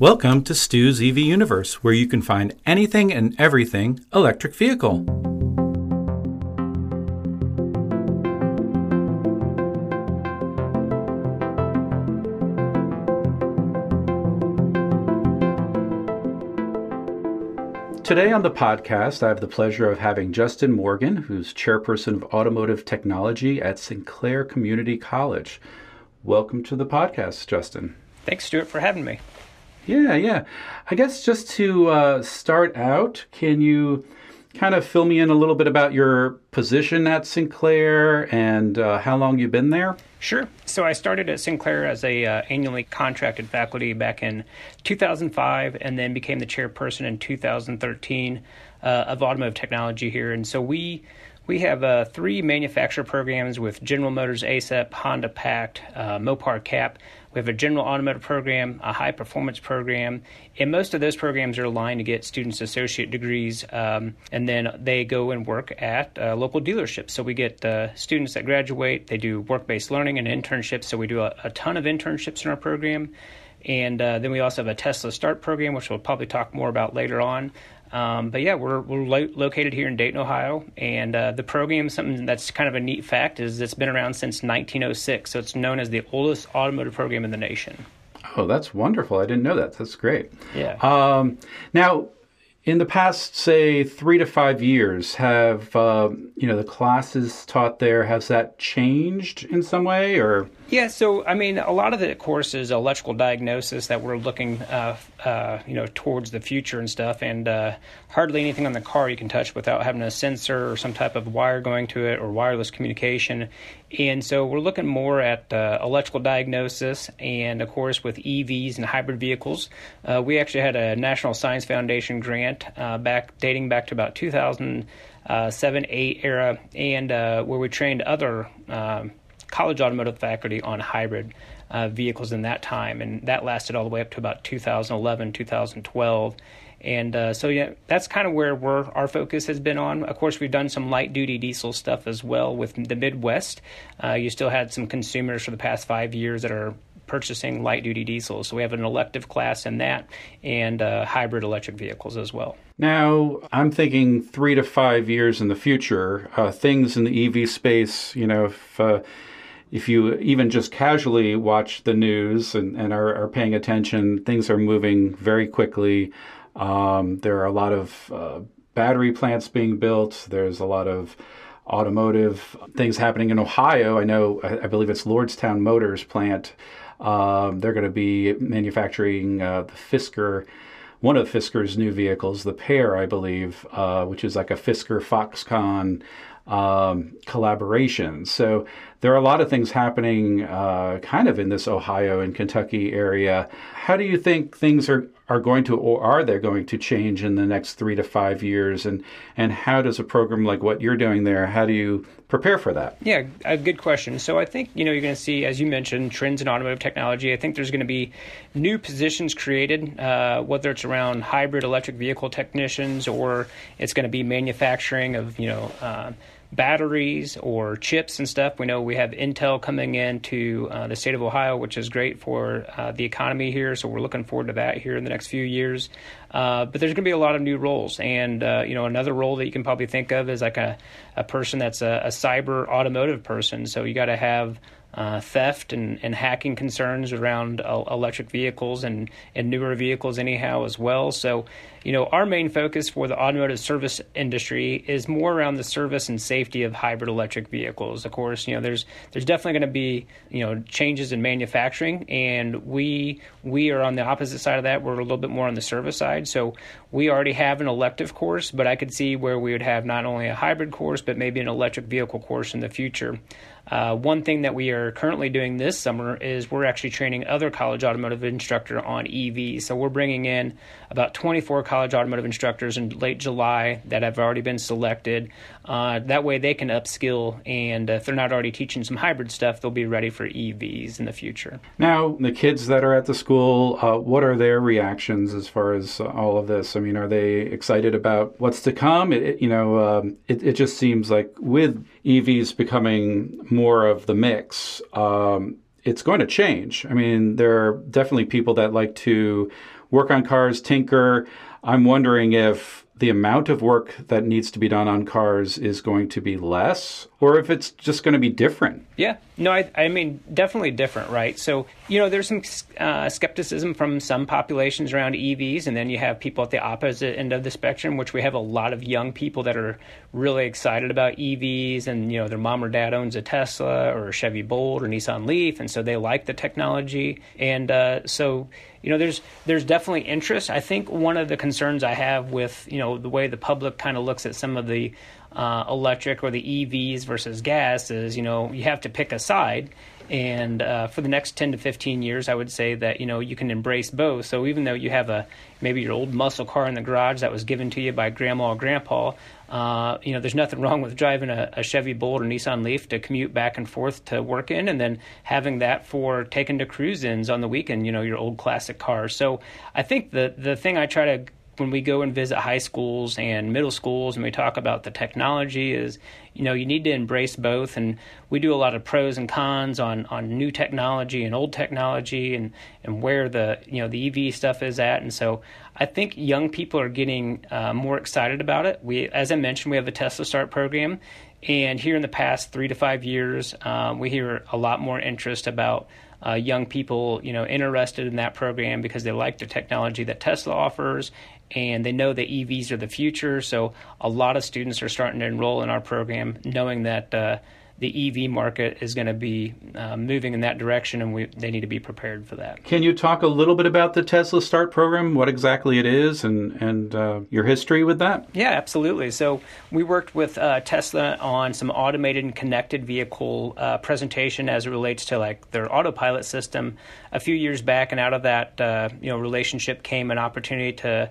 Welcome to Stu's EV Universe, where you can find anything and everything electric vehicle. Today on the podcast, I have the pleasure of having Justin Morgan, who's chairperson of automotive technology at Sinclair Community College. Welcome to the podcast, Justin. Thanks, Stuart, for having me. Yeah, yeah. I guess just to uh, start out, can you kind of fill me in a little bit about your position at Sinclair and uh, how long you've been there? Sure. So I started at Sinclair as a uh, annually contracted faculty back in 2005, and then became the chairperson in 2013 uh, of automotive technology here. And so we we have uh, three manufacturer programs with General Motors ASEP, Honda PACT, uh, Mopar CAP. We have a general automotive program, a high performance program, and most of those programs are aligned to get students associate degrees, um, and then they go and work at uh, local dealerships. So we get uh, students that graduate, they do work based learning and internships. So we do a, a ton of internships in our program. And uh, then we also have a Tesla Start program, which we'll probably talk more about later on. Um, but yeah, we're, we're lo- located here in Dayton, Ohio, and uh, the program, something that's kind of a neat fact, is it's been around since 1906. So it's known as the oldest automotive program in the nation. Oh, that's wonderful! I didn't know that. That's great. Yeah. Um, now, in the past, say three to five years, have uh, you know the classes taught there? Has that changed in some way, or? Yeah, so I mean, a lot of the courses, electrical diagnosis that we're looking, uh, uh, you know, towards the future and stuff, and uh, hardly anything on the car you can touch without having a sensor or some type of wire going to it or wireless communication. And so we're looking more at uh, electrical diagnosis, and of course with EVs and hybrid vehicles, uh, we actually had a National Science Foundation grant uh, back dating back to about 2007, 8 era, and where we trained other. Um, college automotive faculty on hybrid uh, vehicles in that time, and that lasted all the way up to about 2011, 2012. And uh, so, yeah, that's kind of where our focus has been on. Of course, we've done some light duty diesel stuff as well with the Midwest. Uh, you still had some consumers for the past five years that are purchasing light duty diesels. So we have an elective class in that and uh, hybrid electric vehicles as well. Now, I'm thinking three to five years in the future, uh, things in the EV space, you know, if uh, if you even just casually watch the news and, and are, are, paying attention, things are moving very quickly. Um, there are a lot of uh, battery plants being built. There's a lot of automotive things happening in Ohio. I know, I, I believe it's Lordstown Motors plant. Um, they're going to be manufacturing uh, the Fisker, one of Fisker's new vehicles, the Pear, I believe, uh, which is like a Fisker Foxconn um, collaboration. So there are a lot of things happening uh, kind of in this Ohio and Kentucky area. How do you think things are, are going to, or are they going to change in the next three to five years? And, and how does a program like what you're doing there, how do you prepare for that? Yeah, a good question. So I think, you know, you're going to see, as you mentioned, trends in automotive technology. I think there's going to be new positions created, uh, whether it's around hybrid electric vehicle technicians or it's going to be manufacturing of, you know, uh, batteries or chips and stuff. We know we have Intel coming into uh, the state of Ohio, which is great for uh, the economy here. So we're looking forward to that here in the next few years. Uh, but there's going to be a lot of new roles, and uh, you know another role that you can probably think of is like a, a person that's a, a cyber automotive person. So you got to have uh, theft and, and hacking concerns around uh, electric vehicles and, and newer vehicles anyhow as well. So, you know, our main focus for the automotive service industry is more around the service and safety of hybrid electric vehicles. Of course, you know, there's there's definitely going to be you know changes in manufacturing, and we we are on the opposite side of that. We're a little bit more on the service side. So we already have an elective course, but I could see where we would have not only a hybrid course, but maybe an electric vehicle course in the future. Uh, one thing that we are currently doing this summer is we're actually training other college automotive instructor on EV. So we're bringing in about 24 college automotive instructors in late July that have already been selected. Uh, that way they can upskill, and if they're not already teaching some hybrid stuff, they'll be ready for EVs in the future. Now, the kids that are at the school, uh, what are their reactions as far as all of this? I mean, are they excited about what's to come? It, you know, um, it, it just seems like with EVs becoming more of the mix, um, it's going to change. I mean, there are definitely people that like to work on cars, tinker. I'm wondering if the amount of work that needs to be done on cars is going to be less or if it's just going to be different. Yeah, no, I, I mean, definitely different, right? So, you know, there's some uh, skepticism from some populations around EVs, and then you have people at the opposite end of the spectrum, which we have a lot of young people that are really excited about EVs, and, you know, their mom or dad owns a Tesla or a Chevy Bolt or Nissan Leaf, and so they like the technology. And uh, so, you know, there's there's definitely interest. I think one of the concerns I have with you know the way the public kind of looks at some of the uh, electric or the EVs versus gas is you know you have to pick a side. And uh, for the next 10 to 15 years, I would say that you know you can embrace both. So even though you have a maybe your old muscle car in the garage that was given to you by grandma or grandpa, uh, you know there's nothing wrong with driving a, a, Chevy Bolt or Nissan Leaf to commute back and forth to work in, and then having that for taking to cruise-ins on the weekend. You know your old classic car. So I think the the thing I try to when we go and visit high schools and middle schools and we talk about the technology is you know you need to embrace both. And we do a lot of pros and cons on on new technology and old technology and and where the you know the EV stuff is at. And so I think young people are getting uh, more excited about it. We as I mentioned we have the Tesla Start program. And here in the past three to five years um, we hear a lot more interest about uh, young people, you know, interested in that program because they like the technology that Tesla offers and they know that EVs are the future. So a lot of students are starting to enroll in our program, knowing that uh, the EV market is going to be uh, moving in that direction, and we, they need to be prepared for that. Can you talk a little bit about the Tesla Start program, what exactly it is, and and uh, your history with that? Yeah, absolutely. So we worked with uh, Tesla on some automated and connected vehicle uh, presentation as it relates to like their autopilot system a few years back, and out of that uh, you know relationship came an opportunity to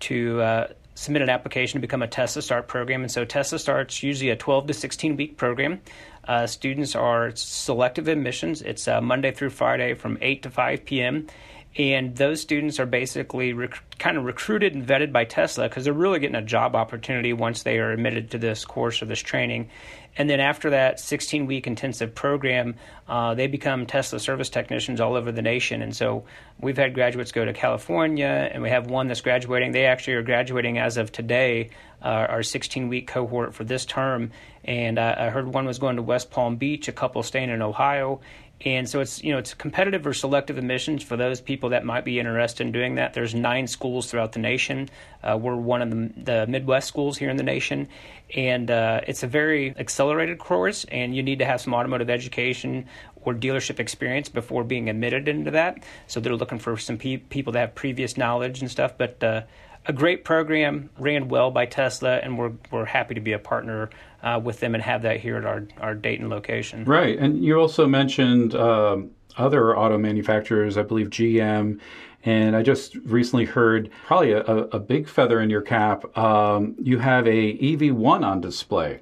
to uh, submit an application to become a Tesla Start program. And so Tesla Start's usually a 12 to 16 week program. Uh, students are selective admissions. It's uh, Monday through Friday from 8 to 5 p.m. And those students are basically rec- kind of recruited and vetted by Tesla because they're really getting a job opportunity once they are admitted to this course or this training. And then after that 16 week intensive program, uh, they become Tesla service technicians all over the nation. And so we've had graduates go to California, and we have one that's graduating. They actually are graduating as of today, uh, our 16 week cohort for this term. And I heard one was going to West Palm Beach, a couple staying in Ohio. And so it's you know it's competitive or selective admissions for those people that might be interested in doing that. There's nine schools throughout the nation. Uh, we're one of the, the, Midwest schools here in the nation, and uh, it's a very accelerated course. And you need to have some automotive education or dealership experience before being admitted into that. So they're looking for some pe- people that have previous knowledge and stuff. But uh, a great program, ran well by Tesla, and we're we're happy to be a partner uh, with them and have that here at our our Dayton location. Right, and you also mentioned um, other auto manufacturers, I believe GM. And I just recently heard probably a, a big feather in your cap. Um, you have a EV1 on display.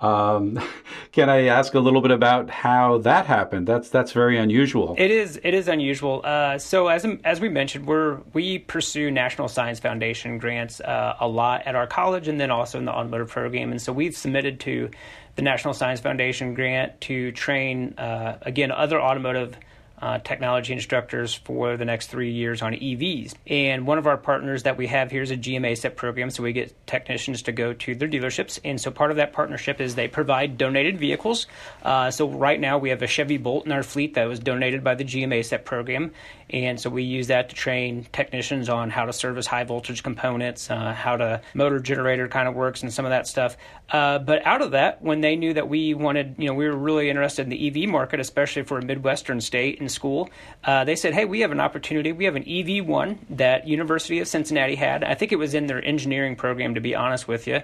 Um, can I ask a little bit about how that happened? That's that's very unusual. It is it is unusual. Uh, so as as we mentioned, we're we pursue National Science Foundation grants uh, a lot at our college, and then also in the automotive program. And so we've submitted to the National Science Foundation grant to train uh, again other automotive uh, technology instructors for the next three years on EVs. And one of our partners that we have here is a GM ASEP program, so we get technicians to go to their dealerships. And so part of that partnership is they provide donated vehicles. Uh, so right now we have a Chevy Bolt in our fleet that was donated by the GM ASEP program. And so we use that to train technicians on how to service high voltage components, uh, how to motor generator kind of works, and some of that stuff. Uh, but out of that, when they knew that we wanted, you know, we were really interested in the EV market, especially for a Midwestern state and school, uh, they said, hey, we have an opportunity. We have an EV1 that University of Cincinnati had. I think it was in their engineering program, to be honest with you.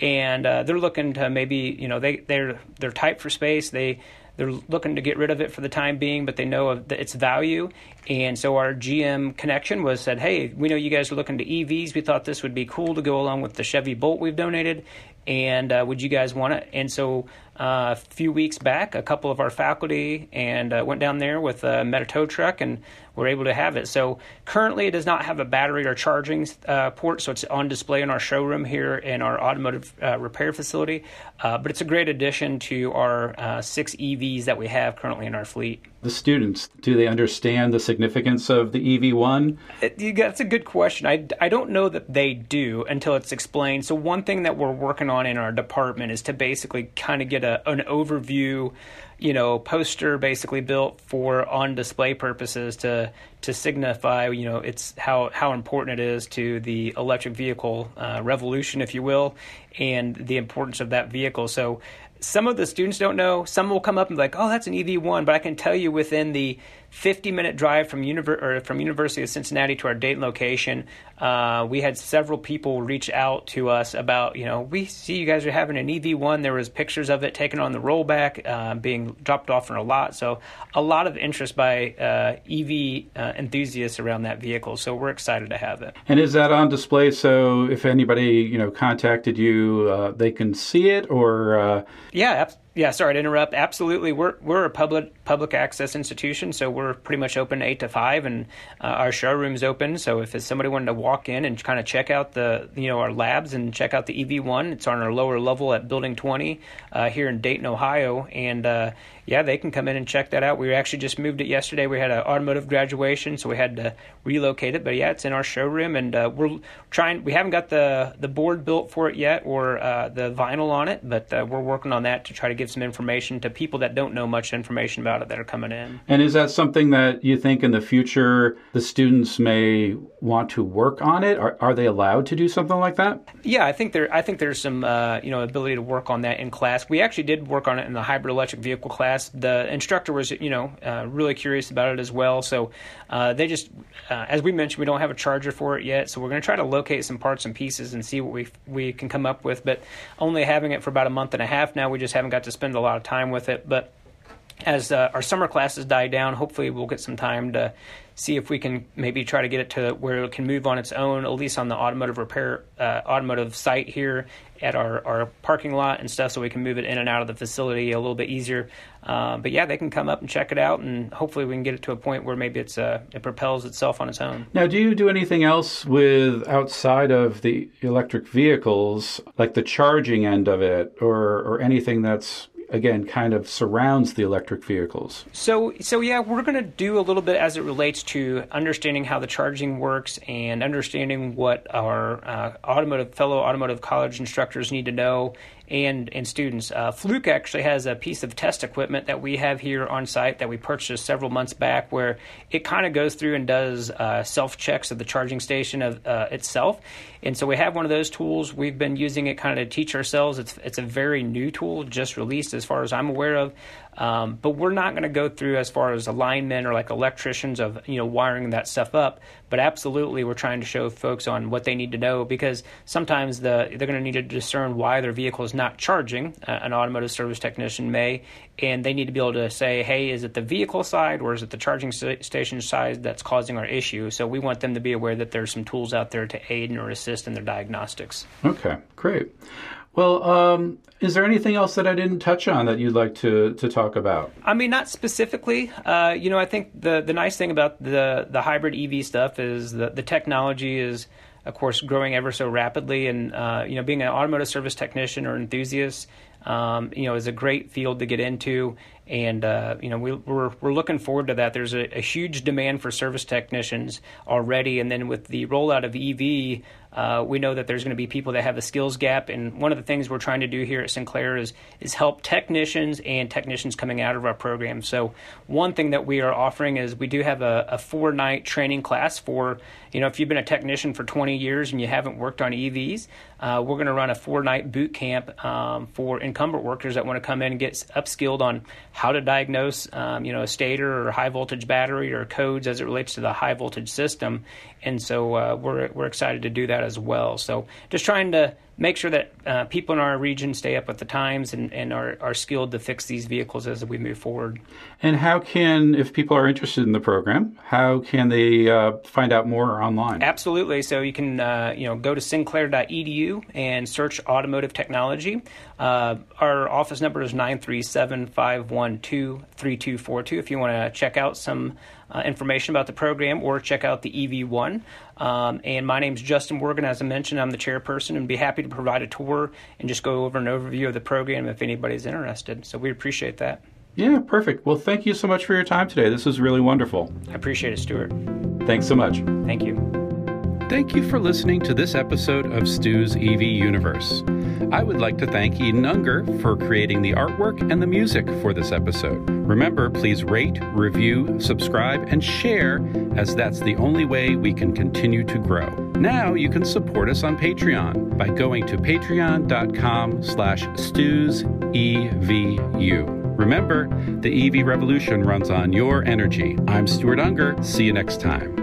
And uh, they're looking to maybe, you know, they, they're, they're tight for space. They, they're looking to get rid of it for the time being, but they know of its value. And so our GM connection was said, hey, we know you guys are looking to EVs. We thought this would be cool to go along with the Chevy Bolt we've donated. and uh, would you guys want it? And so uh, a few weeks back, a couple of our faculty and uh, went down there with a Meta tow truck and were able to have it. So currently, it does not have a battery or charging uh, port, so it's on display in our showroom here in our automotive uh, repair facility. Uh, but it's a great addition to our uh, six EVs that we have currently in our fleet. The students, do they understand the significance of the EV1? It, that's a good question. I, I don't know that they do until it's explained. So, one thing that we're working on in our department is to basically kind of get a, an overview you know poster basically built for on display purposes to to signify you know it's how how important it is to the electric vehicle uh, revolution if you will and the importance of that vehicle. So some of the students don't know. Some will come up and be like oh that's an ev1 but i can tell you within the 50 minute drive from, Univer- from University of Cincinnati to our Dayton location. Uh, we had several people reach out to us about, you know, we see you guys are having an EV1. There was pictures of it taken on the rollback, uh, being dropped off in a lot. So a lot of interest by uh, EV uh, enthusiasts around that vehicle. So we're excited to have it. And is that on display? So if anybody, you know, contacted you, uh, they can see it or? Uh, yeah, absolutely yeah, sorry to interrupt. Absolutely, we're we're a public public access institution, so we're pretty much open eight to five, and uh, our showroom's open. So if somebody wanted to walk in and kind of check out the you know our labs and check out the EV one, it's on our lower level at Building Twenty uh, here in Dayton, Ohio, and uh, yeah, they can come in and check that out. We actually just moved it yesterday. We had an automotive graduation, so we had to relocate it. But yeah, it's in our showroom, and uh, we're trying. We haven't got the the board built for it yet, or uh, the vinyl on it, but uh, we're working on that to try to give some information to people that don't know much information about it that are coming in. And is that something that you think in the future the students may want to work on it? Are, are they allowed to do something like that? Yeah, I think there. I think there's some uh, you know ability to work on that in class. We actually did work on it in the hybrid electric vehicle class The instructor was, you know, uh, really curious about it as well. So uh, they just, uh, as we mentioned, we don't have a charger for it yet. So we're going to try to locate some parts and pieces and see what we we can come up with. But only having it for about a month and a half now, we just haven't got to spend a lot of time with it. But as uh, our summer classes die down, hopefully we'll get some time to see if we can maybe try to get it to where it can move on its own, at least on the automotive repair, uh, automotive site here at our, our parking lot and stuff, so we can move it in and out of the facility a little bit easier. Uh, but yeah, they can come up and check it out, and hopefully we can get it to a point where maybe it's uh, it propels itself on its own. Now, do you do anything else with outside of the electric vehicles, like the charging end of it, or or anything that's again kind of surrounds the electric vehicles. So so yeah, we're going to do a little bit as it relates to understanding how the charging works and understanding what our uh, automotive fellow automotive college instructors need to know and and students. Uh, Fluke actually has a piece of test equipment that we have here on site that we purchased several months back, where it kind of goes through and does uh, self checks of the charging station of uh, itself. And so we have one of those tools. We've been using it kind of to teach ourselves. It's it's a very new tool, just released as far as I'm aware of. Um, but we're not going to go through as far as alignment or like electricians of you know wiring that stuff up. But absolutely, we're trying to show folks on what they need to know because sometimes the they're going to need to discern why their vehicle is not charging. Uh, an automotive service technician may, and they need to be able to say, hey, is it the vehicle side or is it the charging st- station side that's causing our issue? So we want them to be aware that there's some tools out there to aid and or assist in their diagnostics. Okay, great. Well, um, is there anything else that I didn't touch on that you'd like to, to talk about? I mean, not specifically. Uh, you know, I think the, the nice thing about the, the hybrid EV stuff is that the technology is, of course, growing ever so rapidly. And, uh, you know, being an automotive service technician or enthusiast, um, you know, is a great field to get into. And, uh, you know, we, are we're, we're looking forward to that. There's a, a huge demand for service technicians already. And then with the rollout of EV, uh, we know that there's going to be people that have a skills gap, and one of the things we're trying to do here at Sinclair is is help technicians and technicians coming out of our program. So one thing that we are offering is we do have a, a four night training class for you know if you've been a technician for 20 years and you haven't worked on EVs, uh, we're going to run a four night boot camp um, for incumbent workers that want to come in and get upskilled on how to diagnose, um, you know, a stator or high voltage battery or codes as it relates to the high voltage system. And so uh, we're we're excited to do that as well. So just trying to make sure that uh, people in our region stay up with the times and, and are, are skilled to fix these vehicles as we move forward. And how can, if people are interested in the program, how can they uh, find out more online? Absolutely. So you can uh, you know go to sinclair.edu and search automotive technology. Uh, our office number is 937 512 3242 if you want to check out some uh, information about the program or check out the EV1. Um, and my name is Justin Morgan. As I mentioned, I'm the chairperson and be happy to provide a tour and just go over an overview of the program if anybody's interested. So we appreciate that. Yeah, perfect. Well, thank you so much for your time today. This was really wonderful. I appreciate it, Stuart. Thanks so much. Thank you. Thank you for listening to this episode of Stu's EV Universe. I would like to thank Eden Unger for creating the artwork and the music for this episode. Remember, please rate, review, subscribe, and share, as that's the only way we can continue to grow. Now you can support us on Patreon by going to patreon.com slash stusevu. Remember, the EV revolution runs on your energy. I'm Stuart Unger. See you next time.